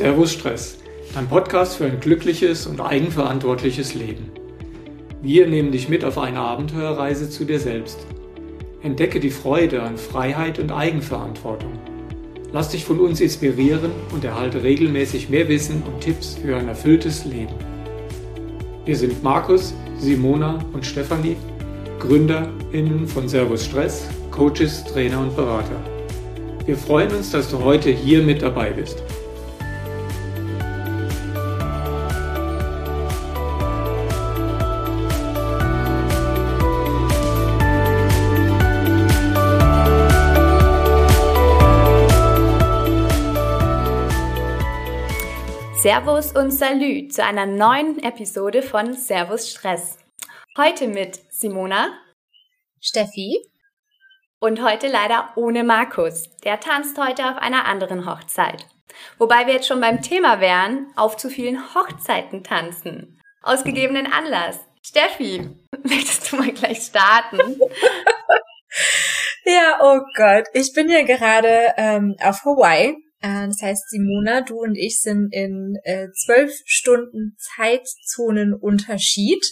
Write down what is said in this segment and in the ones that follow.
Servus Stress, dein Podcast für ein glückliches und eigenverantwortliches Leben. Wir nehmen dich mit auf eine Abenteuerreise zu dir selbst. Entdecke die Freude an Freiheit und Eigenverantwortung. Lass dich von uns inspirieren und erhalte regelmäßig mehr Wissen und Tipps für ein erfülltes Leben. Wir sind Markus, Simona und Stefanie, GründerInnen von Servus Stress, Coaches, Trainer und Berater. Wir freuen uns, dass du heute hier mit dabei bist. Servus und Salü zu einer neuen Episode von Servus Stress. Heute mit Simona, Steffi und heute leider ohne Markus. Der tanzt heute auf einer anderen Hochzeit. Wobei wir jetzt schon beim Thema wären, auf zu vielen Hochzeiten tanzen. Aus gegebenen Anlass. Steffi, möchtest du mal gleich starten? ja, oh Gott. Ich bin ja gerade ähm, auf Hawaii äh, das heißt, Simona, du und ich sind in äh, zwölf Stunden Zeitzonenunterschied.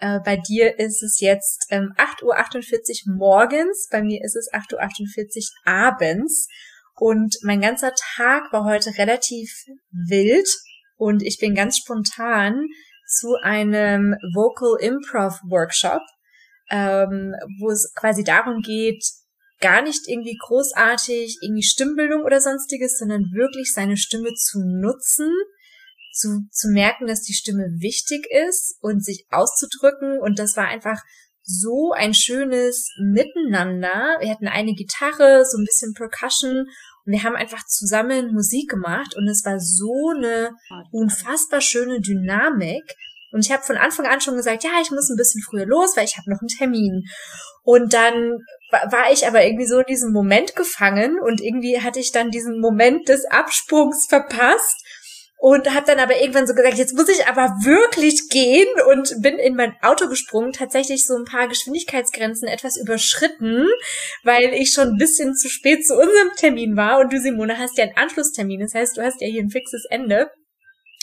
Äh, bei dir ist es jetzt ähm, 8.48 Uhr morgens, bei mir ist es 8.48 Uhr abends. Und mein ganzer Tag war heute relativ wild und ich bin ganz spontan zu einem Vocal Improv Workshop, ähm, wo es quasi darum geht, gar nicht irgendwie großartig irgendwie Stimmbildung oder sonstiges, sondern wirklich seine Stimme zu nutzen, zu, zu merken, dass die Stimme wichtig ist und sich auszudrücken. Und das war einfach so ein schönes Miteinander. Wir hatten eine Gitarre, so ein bisschen Percussion und wir haben einfach zusammen Musik gemacht und es war so eine unfassbar schöne Dynamik. Und ich habe von Anfang an schon gesagt, ja, ich muss ein bisschen früher los, weil ich habe noch einen Termin. Und dann war ich aber irgendwie so in diesem Moment gefangen und irgendwie hatte ich dann diesen Moment des Absprungs verpasst und habe dann aber irgendwann so gesagt, jetzt muss ich aber wirklich gehen und bin in mein Auto gesprungen, tatsächlich so ein paar Geschwindigkeitsgrenzen etwas überschritten, weil ich schon ein bisschen zu spät zu unserem Termin war und du Simone hast ja einen Anschlusstermin, das heißt, du hast ja hier ein fixes Ende.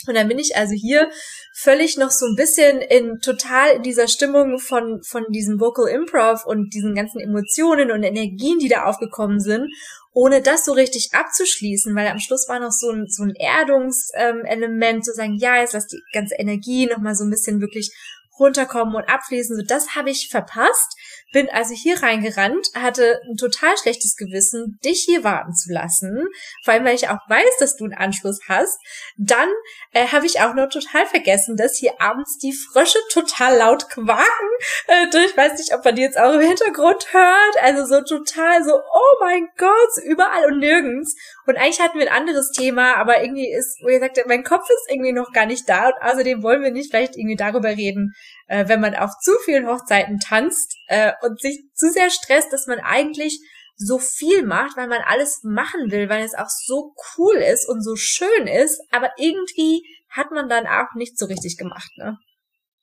Und dann bin ich also hier völlig noch so ein bisschen in total in dieser Stimmung von, von diesem Vocal Improv und diesen ganzen Emotionen und Energien, die da aufgekommen sind, ohne das so richtig abzuschließen, weil am Schluss war noch so ein, so ein Erdungselement, zu sagen, ja, jetzt lass die ganze Energie nochmal so ein bisschen wirklich runterkommen und abfließen. So, das habe ich verpasst. Bin also hier reingerannt, hatte ein total schlechtes Gewissen, dich hier warten zu lassen, vor allem weil ich auch weiß, dass du einen Anschluss hast. Dann äh, habe ich auch noch total vergessen, dass hier abends die Frösche total laut quaken. Äh, ich weiß nicht, ob man die jetzt auch im Hintergrund hört. Also so total so, oh mein Gott, überall und nirgends. Und eigentlich hatten wir ein anderes Thema, aber irgendwie ist, wo ihr sagt, mein Kopf ist irgendwie noch gar nicht da und außerdem wollen wir nicht vielleicht irgendwie darüber reden, äh, wenn man auf zu vielen Hochzeiten tanzt äh, und sich zu sehr stresst, dass man eigentlich so viel macht, weil man alles machen will, weil es auch so cool ist und so schön ist, aber irgendwie hat man dann auch nicht so richtig gemacht, ne?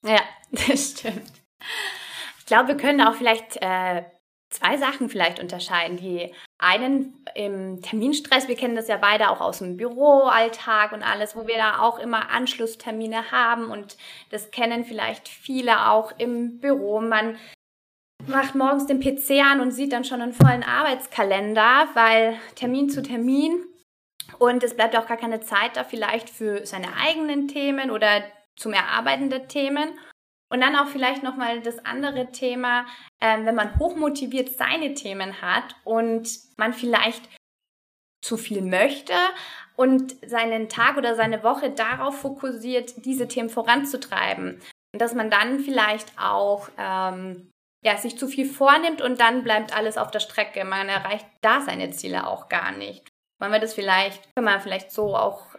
Ja, das stimmt. Ich glaube, wir können auch vielleicht äh, zwei Sachen vielleicht unterscheiden. Die einen im Terminstress, wir kennen das ja beide auch aus dem Büroalltag und alles, wo wir da auch immer Anschlusstermine haben und das kennen vielleicht viele auch im Büro. Man macht morgens den PC an und sieht dann schon einen vollen Arbeitskalender, weil Termin zu Termin und es bleibt auch gar keine Zeit da vielleicht für seine eigenen Themen oder zum Erarbeiten der Themen. Und dann auch vielleicht nochmal das andere Thema, ähm, wenn man hochmotiviert seine Themen hat und man vielleicht zu viel möchte und seinen Tag oder seine Woche darauf fokussiert, diese Themen voranzutreiben. Und dass man dann vielleicht auch ähm, ja, sich zu viel vornimmt und dann bleibt alles auf der Strecke. Man erreicht da seine Ziele auch gar nicht. Wollen wir das vielleicht, können wir vielleicht so auch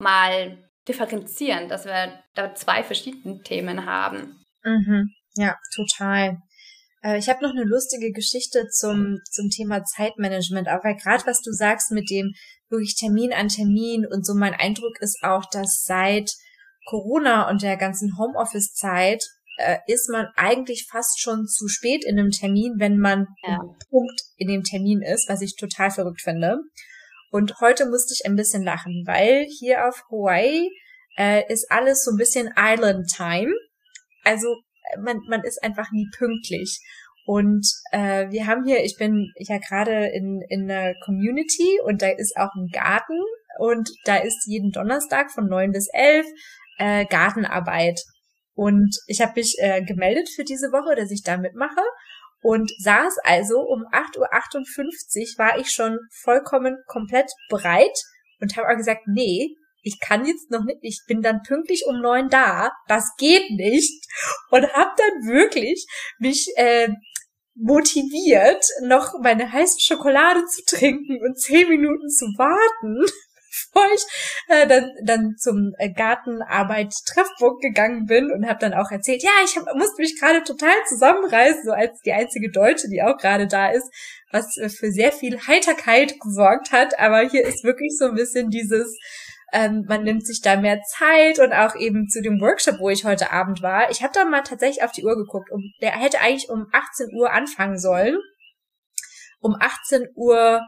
mal differenzieren, dass wir da zwei verschiedene Themen haben. Mhm. Ja, total. Äh, ich habe noch eine lustige Geschichte zum, zum Thema Zeitmanagement, aber gerade was du sagst mit dem wirklich Termin an Termin und so mein Eindruck ist auch, dass seit Corona und der ganzen Homeoffice-Zeit äh, ist man eigentlich fast schon zu spät in einem Termin, wenn man ja. Punkt in dem Termin ist, was ich total verrückt finde. Und heute musste ich ein bisschen lachen, weil hier auf Hawaii äh, ist alles so ein bisschen Island Time. Also man, man ist einfach nie pünktlich. Und äh, wir haben hier, ich bin ja gerade in, in einer Community und da ist auch ein Garten und da ist jeden Donnerstag von neun bis elf äh, Gartenarbeit. Und ich habe mich äh, gemeldet für diese Woche, dass ich da mitmache und saß also um 8.58 Uhr war ich schon vollkommen komplett bereit und habe auch gesagt, nee, ich kann jetzt noch nicht, ich bin dann pünktlich um neun da, das geht nicht. Und habe dann wirklich mich äh, motiviert, noch meine heiße Schokolade zu trinken und zehn Minuten zu warten, ich äh, dann, dann zum äh, Gartenarbeit-Treffpunkt gegangen bin und habe dann auch erzählt, ja, ich hab, musste mich gerade total zusammenreißen, so als die einzige Deutsche, die auch gerade da ist, was äh, für sehr viel Heiterkeit gesorgt hat. Aber hier ist wirklich so ein bisschen dieses, ähm, man nimmt sich da mehr Zeit und auch eben zu dem Workshop, wo ich heute Abend war. Ich habe da mal tatsächlich auf die Uhr geguckt. Um, der hätte eigentlich um 18 Uhr anfangen sollen. Um 18 Uhr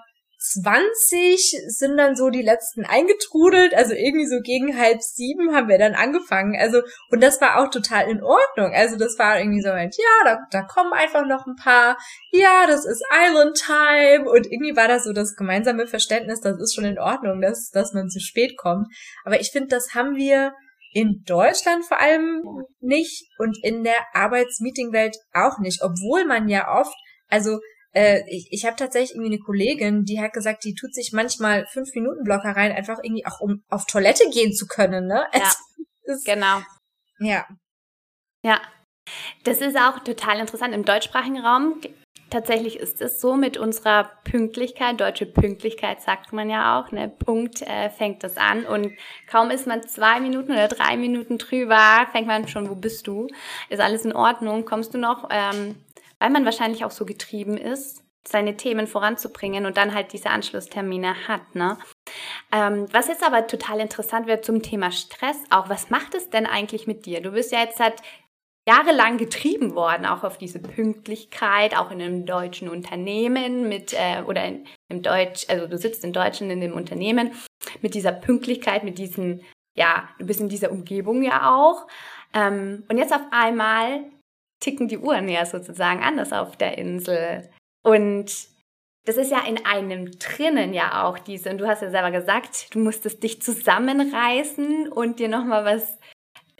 20 sind dann so die letzten eingetrudelt, also irgendwie so gegen halb sieben haben wir dann angefangen. Also, und das war auch total in Ordnung. Also, das war irgendwie so, ja, da, da kommen einfach noch ein paar, ja, das ist Island Time. Und irgendwie war das so das gemeinsame Verständnis, das ist schon in Ordnung, dass, dass man zu spät kommt. Aber ich finde, das haben wir in Deutschland vor allem nicht und in der Arbeitsmeetingwelt auch nicht, obwohl man ja oft, also äh, ich, ich habe tatsächlich irgendwie eine Kollegin, die hat gesagt, die tut sich manchmal fünf Minuten Blocker rein, einfach irgendwie auch um auf Toilette gehen zu können, ne? Ja, ist, genau. Ja. Ja. Das ist auch total interessant. Im deutschsprachigen Raum tatsächlich ist es so mit unserer Pünktlichkeit, deutsche Pünktlichkeit sagt man ja auch, ne, Punkt äh, fängt das an und kaum ist man zwei Minuten oder drei Minuten drüber, fängt man schon, wo bist du? Ist alles in Ordnung? Kommst du noch? Ähm, weil man wahrscheinlich auch so getrieben ist, seine Themen voranzubringen und dann halt diese Anschlusstermine hat. Ne? Ähm, was jetzt aber total interessant wird zum Thema Stress auch, was macht es denn eigentlich mit dir? Du bist ja jetzt seit jahrelang getrieben worden, auch auf diese Pünktlichkeit, auch in einem deutschen Unternehmen mit äh, oder in, im Deutsch, also du sitzt in Deutschland in dem Unternehmen mit dieser Pünktlichkeit, mit diesen, ja, du bist in dieser Umgebung ja auch. Ähm, und jetzt auf einmal ticken die Uhren ja sozusagen anders auf der Insel. Und das ist ja in einem drinnen ja auch diese, und du hast ja selber gesagt, du musstest dich zusammenreißen und dir nochmal was,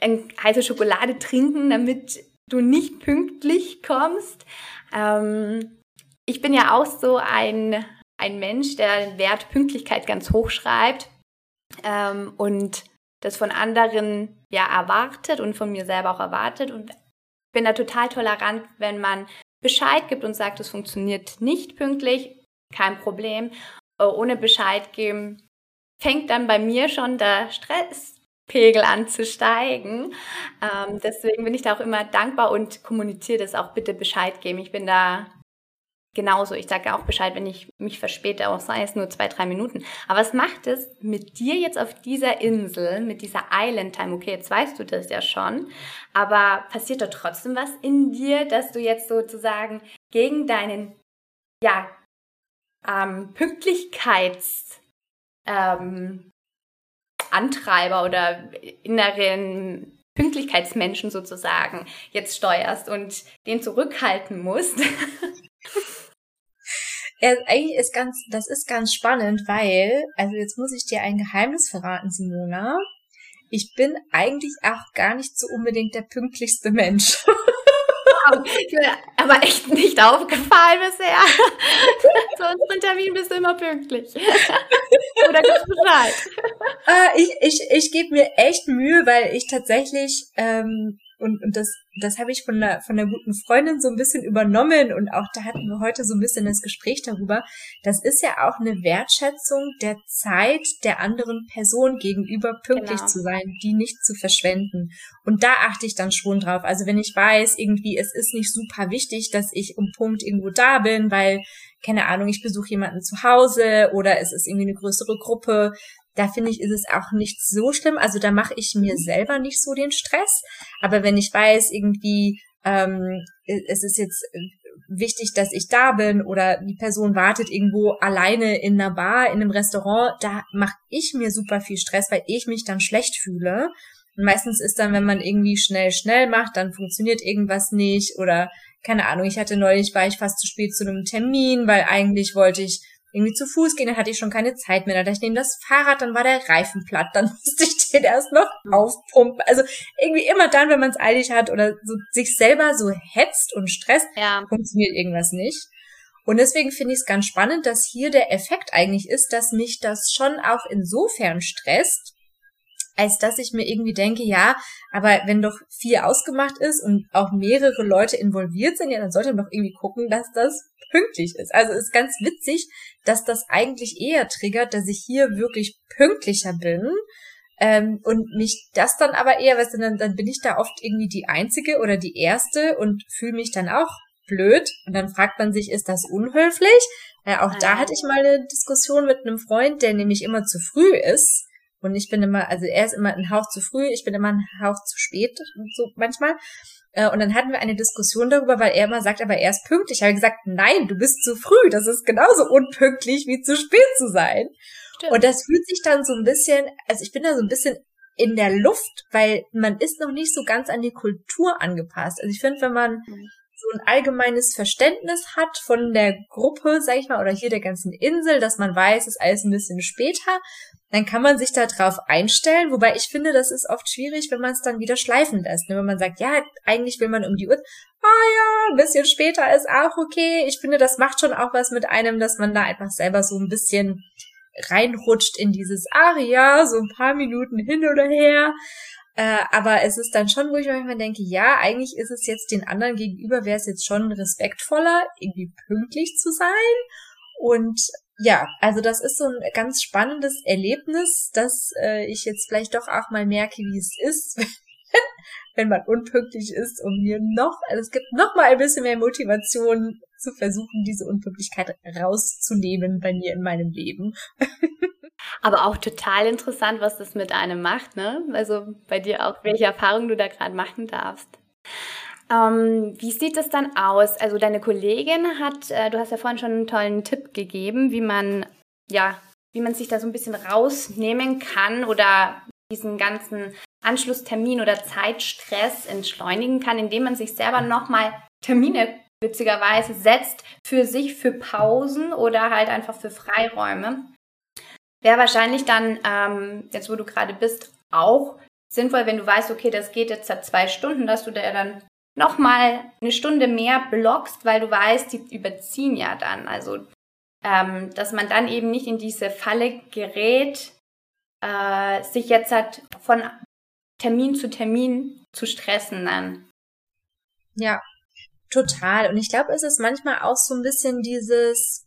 heiße Schokolade trinken, damit du nicht pünktlich kommst. Ähm, ich bin ja auch so ein, ein Mensch, der den Wert Pünktlichkeit ganz hoch schreibt ähm, und das von anderen ja erwartet und von mir selber auch erwartet. Und bin da total tolerant, wenn man Bescheid gibt und sagt, es funktioniert nicht pünktlich, kein Problem. Äh, ohne Bescheid geben fängt dann bei mir schon der Stresspegel an zu steigen. Ähm, deswegen bin ich da auch immer dankbar und kommuniziere das auch bitte Bescheid geben. Ich bin da genauso. Ich sage auch Bescheid, wenn ich mich verspäte, auch sei es nur zwei, drei Minuten. Aber was macht es mit dir jetzt auf dieser Insel, mit dieser Island Time? Okay, jetzt weißt du das ja schon. Aber passiert da trotzdem was in dir, dass du jetzt sozusagen gegen deinen, ja, ähm, Pünktlichkeits, ähm, Antreiber oder inneren Pünktlichkeitsmenschen sozusagen jetzt steuerst und den zurückhalten musst. Ja, eigentlich ist ganz, das ist ganz spannend, weil, also jetzt muss ich dir ein Geheimnis verraten, Simona. Ich bin eigentlich auch gar nicht so unbedingt der pünktlichste Mensch. aber echt nicht aufgefallen bisher. Zu unserem Termin bist du immer pünktlich. Oder gibt's Bescheid? Äh, ich ich, ich gebe mir echt Mühe, weil ich tatsächlich ähm, und, und das, das habe ich von der, von der guten Freundin so ein bisschen übernommen und auch da hatten wir heute so ein bisschen das Gespräch darüber. Das ist ja auch eine Wertschätzung der Zeit der anderen Person gegenüber pünktlich genau. zu sein, die nicht zu verschwenden. Und da achte ich dann schon drauf. Also wenn ich weiß, irgendwie, es ist nicht super wichtig, dass ich um Punkt irgendwo da bin, weil keine Ahnung, ich besuche jemanden zu Hause oder es ist irgendwie eine größere Gruppe, da finde ich, ist es auch nicht so schlimm. Also da mache ich mir mhm. selber nicht so den Stress. Aber wenn ich weiß, irgendwie, ähm, es ist jetzt wichtig, dass ich da bin oder die Person wartet irgendwo alleine in einer Bar, in einem Restaurant, da mache ich mir super viel Stress, weil ich mich dann schlecht fühle. Und meistens ist dann, wenn man irgendwie schnell, schnell macht, dann funktioniert irgendwas nicht oder keine Ahnung, ich hatte neulich, war ich fast zu spät zu einem Termin, weil eigentlich wollte ich irgendwie zu Fuß gehen, dann hatte ich schon keine Zeit mehr. Da dachte ich nehme das Fahrrad, dann war der Reifen platt, dann musste ich den erst noch aufpumpen. Also irgendwie immer dann, wenn man es eilig hat oder so sich selber so hetzt und stresst, ja. funktioniert irgendwas nicht. Und deswegen finde ich es ganz spannend, dass hier der Effekt eigentlich ist, dass mich das schon auch insofern stresst, als dass ich mir irgendwie denke, ja, aber wenn doch viel ausgemacht ist und auch mehrere Leute involviert sind, ja, dann sollte man doch irgendwie gucken, dass das pünktlich ist. Also ist ganz witzig, dass das eigentlich eher triggert, dass ich hier wirklich pünktlicher bin. Ähm, und mich das dann aber eher, weißt du, dann, dann bin ich da oft irgendwie die Einzige oder die Erste und fühle mich dann auch blöd. Und dann fragt man sich, ist das unhöflich? Ja, auch ah. da hatte ich mal eine Diskussion mit einem Freund, der nämlich immer zu früh ist. Und ich bin immer, also er ist immer ein Hauch zu früh, ich bin immer ein Hauch zu spät, so manchmal. Äh, und dann hatten wir eine Diskussion darüber, weil er immer sagt, aber er ist pünktlich. Ich habe gesagt, nein, du bist zu früh. Das ist genauso unpünktlich wie zu spät zu sein. Stimmt. Und das fühlt sich dann so ein bisschen, also ich bin da so ein bisschen in der Luft, weil man ist noch nicht so ganz an die Kultur angepasst. Also ich finde, wenn man mhm so ein allgemeines Verständnis hat von der Gruppe, sag ich mal, oder hier der ganzen Insel, dass man weiß, es ist alles ein bisschen später, dann kann man sich da drauf einstellen. Wobei ich finde, das ist oft schwierig, wenn man es dann wieder schleifen lässt. Ne? Wenn man sagt, ja, eigentlich will man um die Uhr, ah ja, ein bisschen später ist auch okay. Ich finde, das macht schon auch was mit einem, dass man da einfach selber so ein bisschen reinrutscht in dieses Aria, so ein paar Minuten hin oder her. Äh, aber es ist dann schon, wo ich manchmal denke, ja, eigentlich ist es jetzt den anderen gegenüber, wäre es jetzt schon respektvoller, irgendwie pünktlich zu sein. Und ja, also das ist so ein ganz spannendes Erlebnis, dass äh, ich jetzt vielleicht doch auch mal merke, wie es ist, wenn man unpünktlich ist und mir noch, also es gibt noch mal ein bisschen mehr Motivation zu versuchen, diese Unpünktlichkeit rauszunehmen bei mir in meinem Leben. Aber auch total interessant, was das mit einem macht, ne? Also bei dir auch, welche Erfahrungen du da gerade machen darfst. Ähm, wie sieht es dann aus? Also deine Kollegin hat, äh, du hast ja vorhin schon einen tollen Tipp gegeben, wie man, ja, wie man sich da so ein bisschen rausnehmen kann oder diesen ganzen Anschlusstermin oder Zeitstress entschleunigen kann, indem man sich selber nochmal Termine witzigerweise setzt für sich, für Pausen oder halt einfach für Freiräume. Wäre wahrscheinlich dann, ähm, jetzt wo du gerade bist, auch sinnvoll, wenn du weißt, okay, das geht jetzt seit zwei Stunden, dass du da dann nochmal eine Stunde mehr blockst, weil du weißt, die überziehen ja dann. Also, ähm, dass man dann eben nicht in diese Falle gerät, äh, sich jetzt halt von Termin zu Termin zu stressen dann. Ja, total. Und ich glaube, es ist manchmal auch so ein bisschen dieses,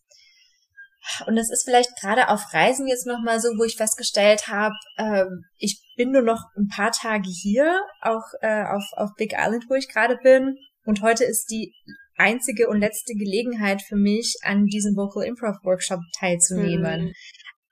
und das ist vielleicht gerade auf Reisen jetzt nochmal so, wo ich festgestellt habe, ähm, ich bin nur noch ein paar Tage hier, auch äh, auf, auf Big Island, wo ich gerade bin. Und heute ist die einzige und letzte Gelegenheit für mich, an diesem Vocal Improv Workshop teilzunehmen. Mhm.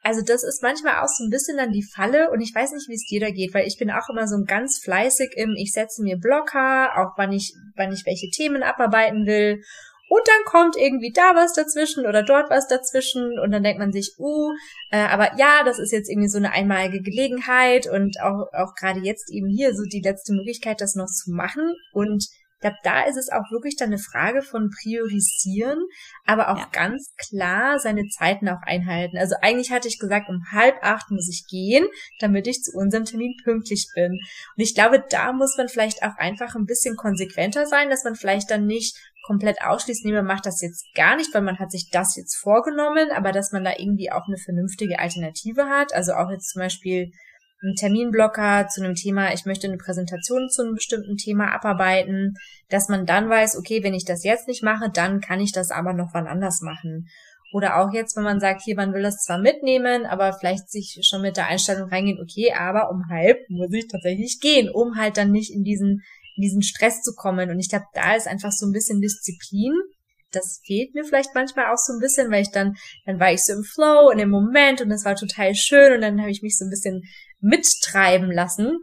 Also das ist manchmal auch so ein bisschen dann die Falle und ich weiß nicht, wie es dir da geht, weil ich bin auch immer so ganz fleißig im, ich setze mir Blocker, auch wann ich, wann ich welche Themen abarbeiten will und dann kommt irgendwie da was dazwischen oder dort was dazwischen und dann denkt man sich, uh, äh, aber ja, das ist jetzt irgendwie so eine einmalige Gelegenheit und auch, auch gerade jetzt eben hier so die letzte Möglichkeit, das noch zu machen und ich glaube, da ist es auch wirklich dann eine Frage von priorisieren, aber auch ja. ganz klar seine Zeiten auch einhalten. Also eigentlich hatte ich gesagt, um halb acht muss ich gehen, damit ich zu unserem Termin pünktlich bin. Und ich glaube, da muss man vielleicht auch einfach ein bisschen konsequenter sein, dass man vielleicht dann nicht komplett ausschließt, nee, man macht das jetzt gar nicht, weil man hat sich das jetzt vorgenommen, aber dass man da irgendwie auch eine vernünftige Alternative hat. Also auch jetzt zum Beispiel einen Terminblocker zu einem Thema, ich möchte eine Präsentation zu einem bestimmten Thema abarbeiten, dass man dann weiß, okay, wenn ich das jetzt nicht mache, dann kann ich das aber noch wann anders machen. Oder auch jetzt, wenn man sagt, hier, man will das zwar mitnehmen, aber vielleicht sich schon mit der Einstellung reingehen, okay, aber um halb muss ich tatsächlich gehen, um halt dann nicht in diesen in diesen Stress zu kommen. Und ich glaube, da ist einfach so ein bisschen Disziplin. Das fehlt mir vielleicht manchmal auch so ein bisschen, weil ich dann, dann war ich so im Flow in dem Moment und das war total schön und dann habe ich mich so ein bisschen mittreiben lassen.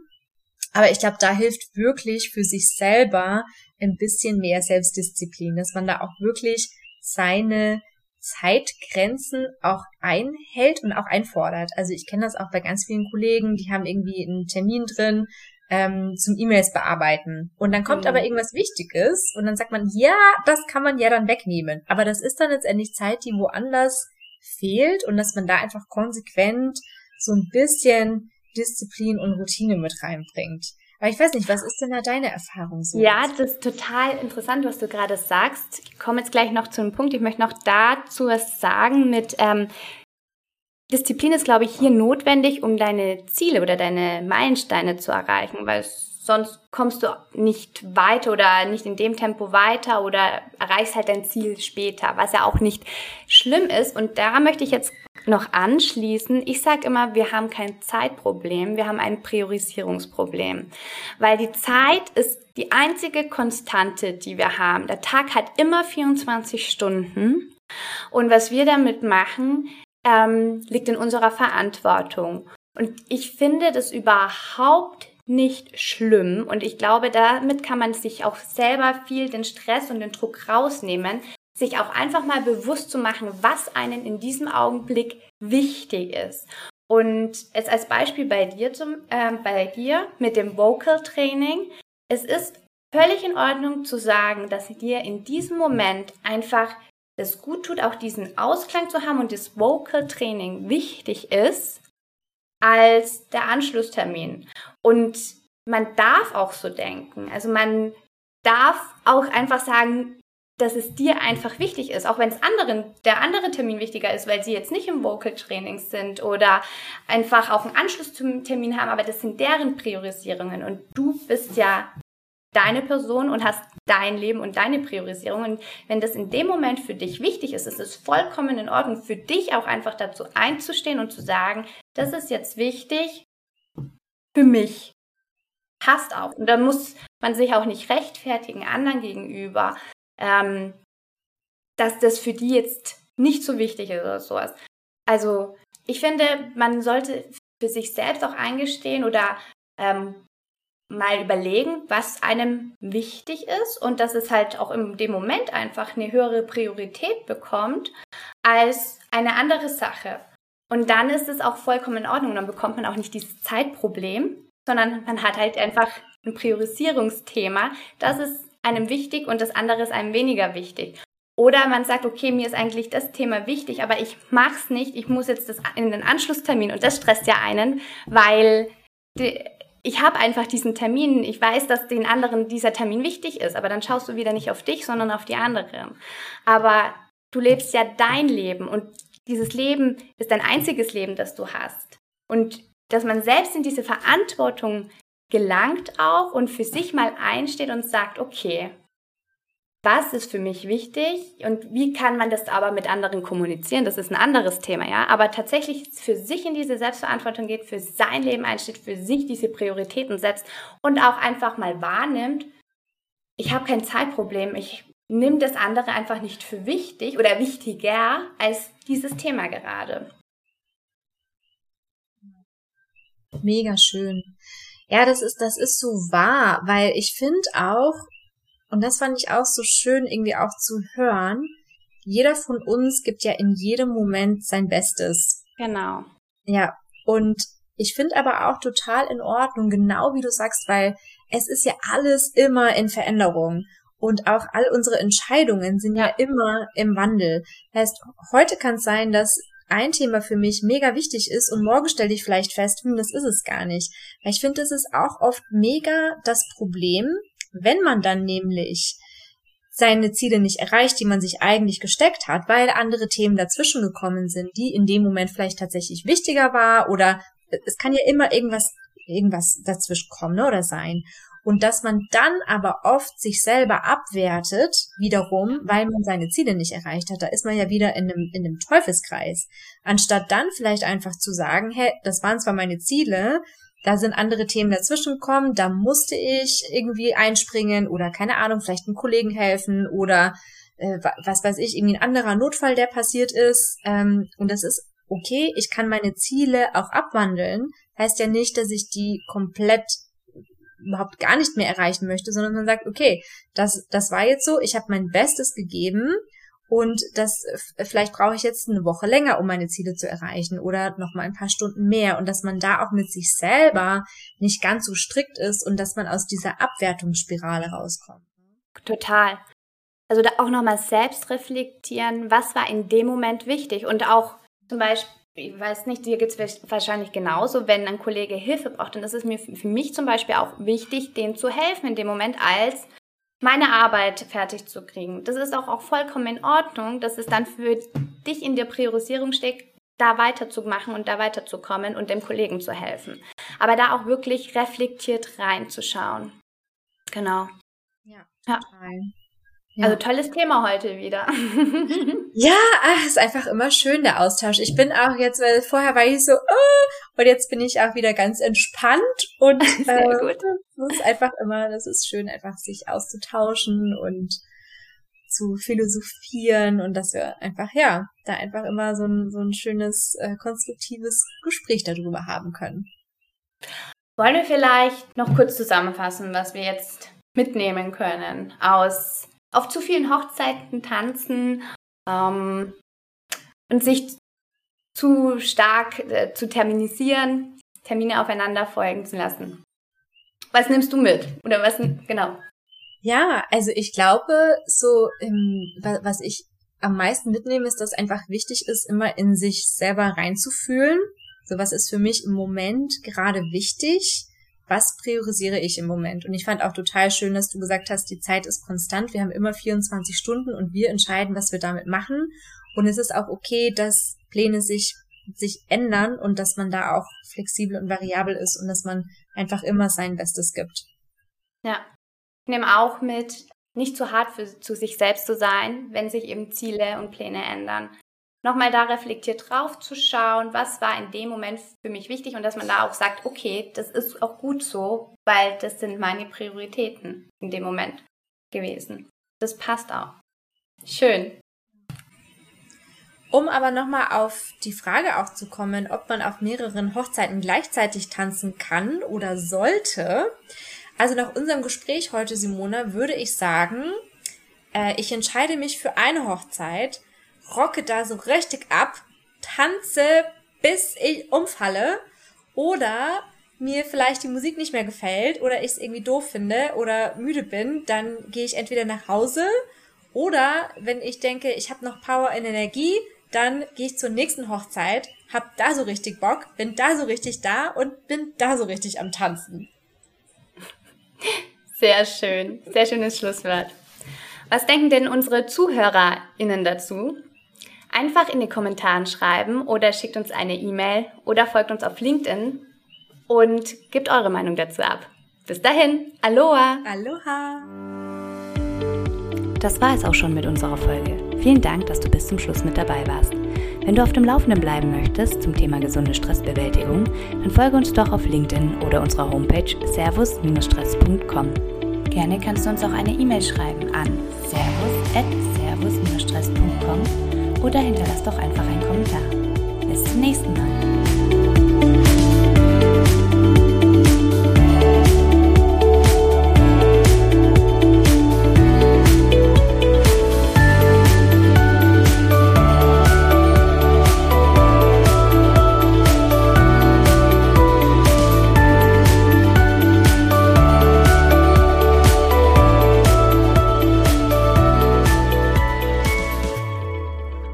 Aber ich glaube, da hilft wirklich für sich selber ein bisschen mehr Selbstdisziplin, dass man da auch wirklich seine Zeitgrenzen auch einhält und auch einfordert. Also ich kenne das auch bei ganz vielen Kollegen, die haben irgendwie einen Termin drin ähm, zum E-Mails bearbeiten. Und dann kommt mhm. aber irgendwas Wichtiges und dann sagt man, ja, das kann man ja dann wegnehmen. Aber das ist dann letztendlich Zeit, die woanders fehlt und dass man da einfach konsequent so ein bisschen Disziplin und Routine mit reinbringt. Aber ich weiß nicht, was ist denn da deine Erfahrung so? Ja, das ist total interessant, was du gerade sagst. Ich komme jetzt gleich noch zu einem Punkt. Ich möchte noch dazu was sagen mit ähm, Disziplin ist, glaube ich, hier notwendig, um deine Ziele oder deine Meilensteine zu erreichen, weil sonst kommst du nicht weiter oder nicht in dem Tempo weiter oder erreichst halt dein Ziel später, was ja auch nicht schlimm ist. Und da möchte ich jetzt noch anschließen. Ich sage immer, wir haben kein Zeitproblem, wir haben ein Priorisierungsproblem, weil die Zeit ist die einzige Konstante, die wir haben. Der Tag hat immer 24 Stunden. Und was wir damit machen, ähm, liegt in unserer Verantwortung. Und ich finde das überhaupt nicht schlimm. Und ich glaube, damit kann man sich auch selber viel den Stress und den Druck rausnehmen, sich auch einfach mal bewusst zu machen, was einen in diesem Augenblick wichtig ist. Und jetzt als Beispiel bei dir, zum, äh, bei dir mit dem Vocal Training. Es ist völlig in Ordnung zu sagen, dass dir in diesem Moment einfach das gut tut, auch diesen Ausklang zu haben und das Vocal Training wichtig ist als der Anschlusstermin. Und man darf auch so denken. Also man darf auch einfach sagen, dass es dir einfach wichtig ist, auch wenn es anderen, der andere Termin wichtiger ist, weil sie jetzt nicht im Vocal Training sind oder einfach auch einen Anschlusstermin haben, aber das sind deren Priorisierungen und du bist ja deine Person und hast dein Leben und deine Priorisierung. Und wenn das in dem Moment für dich wichtig ist, ist es vollkommen in Ordnung, für dich auch einfach dazu einzustehen und zu sagen, das ist jetzt wichtig für mich. Passt auch. Und da muss man sich auch nicht rechtfertigen anderen gegenüber, ähm, dass das für die jetzt nicht so wichtig ist oder sowas. Also ich finde, man sollte für sich selbst auch eingestehen oder ähm, mal überlegen, was einem wichtig ist und dass es halt auch in dem Moment einfach eine höhere Priorität bekommt als eine andere Sache. Und dann ist es auch vollkommen in Ordnung. Dann bekommt man auch nicht dieses Zeitproblem, sondern man hat halt einfach ein Priorisierungsthema. Das ist einem wichtig und das andere ist einem weniger wichtig. Oder man sagt, okay, mir ist eigentlich das Thema wichtig, aber ich mach's nicht. Ich muss jetzt das in den Anschlusstermin und das stresst ja einen, weil die, ich habe einfach diesen Termin, ich weiß, dass den anderen dieser Termin wichtig ist, aber dann schaust du wieder nicht auf dich, sondern auf die anderen. Aber du lebst ja dein Leben und dieses Leben ist dein einziges Leben, das du hast. Und dass man selbst in diese Verantwortung gelangt auch und für sich mal einsteht und sagt, okay, was ist für mich wichtig und wie kann man das aber mit anderen kommunizieren? Das ist ein anderes Thema, ja. Aber tatsächlich für sich in diese Selbstverantwortung geht, für sein Leben einsteht, für sich diese Prioritäten setzt und auch einfach mal wahrnimmt, ich habe kein Zeitproblem, ich nehme das andere einfach nicht für wichtig oder wichtiger als dieses Thema gerade. Mega schön. Ja, das ist, das ist so wahr, weil ich finde auch, und das fand ich auch so schön, irgendwie auch zu hören. Jeder von uns gibt ja in jedem Moment sein Bestes. Genau. Ja. Und ich finde aber auch total in Ordnung, genau wie du sagst, weil es ist ja alles immer in Veränderung. Und auch all unsere Entscheidungen sind ja, ja immer im Wandel. Heißt, heute kann es sein, dass ein Thema für mich mega wichtig ist und morgen stelle ich vielleicht fest, hm, das ist es gar nicht. Weil ich finde, das ist auch oft mega das Problem, wenn man dann nämlich seine Ziele nicht erreicht, die man sich eigentlich gesteckt hat, weil andere Themen dazwischen gekommen sind, die in dem Moment vielleicht tatsächlich wichtiger war oder es kann ja immer irgendwas irgendwas dazwischen kommen ne, oder sein. Und dass man dann aber oft sich selber abwertet, wiederum, weil man seine Ziele nicht erreicht hat. Da ist man ja wieder in einem, in einem Teufelskreis. Anstatt dann vielleicht einfach zu sagen, hey, das waren zwar meine Ziele, da sind andere Themen dazwischen gekommen, da musste ich irgendwie einspringen oder keine Ahnung, vielleicht einem Kollegen helfen oder äh, was weiß ich, irgendwie ein anderer Notfall, der passiert ist. Ähm, und das ist okay, ich kann meine Ziele auch abwandeln. Heißt ja nicht, dass ich die komplett überhaupt gar nicht mehr erreichen möchte, sondern man sagt, okay, das, das war jetzt so, ich habe mein Bestes gegeben und das vielleicht brauche ich jetzt eine Woche länger, um meine Ziele zu erreichen oder noch mal ein paar Stunden mehr und dass man da auch mit sich selber nicht ganz so strikt ist und dass man aus dieser Abwertungsspirale rauskommt. Total. Also da auch nochmal selbst reflektieren, was war in dem Moment wichtig und auch zum Beispiel ich weiß nicht, dir geht es wahrscheinlich genauso, wenn ein Kollege Hilfe braucht, dann ist es mir für mich zum Beispiel auch wichtig, dem zu helfen in dem Moment, als meine Arbeit fertig zu kriegen. Das ist auch, auch vollkommen in Ordnung, dass es dann für dich in der Priorisierung steht, da weiterzumachen und da weiterzukommen und dem Kollegen zu helfen. Aber da auch wirklich reflektiert reinzuschauen. Genau. Ja, total. Ja. Ja. Also tolles Thema heute wieder. ja, ach, ist einfach immer schön der Austausch. Ich bin auch jetzt, weil vorher war ich so, oh, und jetzt bin ich auch wieder ganz entspannt und Sehr äh, gut. das ist einfach immer, das ist schön, einfach sich auszutauschen und zu philosophieren und dass wir einfach, ja, da einfach immer so ein, so ein schönes, äh, konstruktives Gespräch darüber haben können. Wollen wir vielleicht noch kurz zusammenfassen, was wir jetzt mitnehmen können aus auf zu vielen Hochzeiten tanzen ähm, und sich zu stark äh, zu terminisieren, Termine aufeinander folgen zu lassen. Was nimmst du mit? Oder was, genau? Ja, also ich glaube, so, ähm, was ich am meisten mitnehme, ist, dass einfach wichtig ist, immer in sich selber reinzufühlen. So, was ist für mich im Moment gerade wichtig? Was priorisiere ich im Moment? Und ich fand auch total schön, dass du gesagt hast, die Zeit ist konstant. Wir haben immer 24 Stunden und wir entscheiden, was wir damit machen. Und es ist auch okay, dass Pläne sich, sich ändern und dass man da auch flexibel und variabel ist und dass man einfach immer sein Bestes gibt. Ja. Ich nehme auch mit, nicht zu hart für, zu sich selbst zu sein, wenn sich eben Ziele und Pläne ändern nochmal da reflektiert drauf zu schauen, was war in dem Moment für mich wichtig und dass man da auch sagt, okay, das ist auch gut so, weil das sind meine Prioritäten in dem Moment gewesen. Das passt auch. Schön. Um aber nochmal auf die Frage auch zu kommen, ob man auf mehreren Hochzeiten gleichzeitig tanzen kann oder sollte. Also nach unserem Gespräch heute, Simona, würde ich sagen, äh, ich entscheide mich für eine Hochzeit, rocke da so richtig ab, tanze, bis ich umfalle oder mir vielleicht die Musik nicht mehr gefällt oder ich es irgendwie doof finde oder müde bin, dann gehe ich entweder nach Hause oder wenn ich denke, ich habe noch Power in Energie, dann gehe ich zur nächsten Hochzeit, hab da so richtig Bock, bin da so richtig da und bin da so richtig am Tanzen. Sehr schön, sehr schönes Schlusswort. Was denken denn unsere ZuhörerInnen dazu? Einfach in die Kommentaren schreiben oder schickt uns eine E-Mail oder folgt uns auf LinkedIn und gebt eure Meinung dazu ab. Bis dahin, Aloha! Aloha! Das war es auch schon mit unserer Folge. Vielen Dank, dass du bis zum Schluss mit dabei warst. Wenn du auf dem Laufenden bleiben möchtest zum Thema gesunde Stressbewältigung, dann folge uns doch auf LinkedIn oder unserer Homepage servus-stress.com. Gerne kannst du uns auch eine E-Mail schreiben an servus-stress.com oder hinterlass doch einfach einen Kommentar. Bis zum nächsten Mal.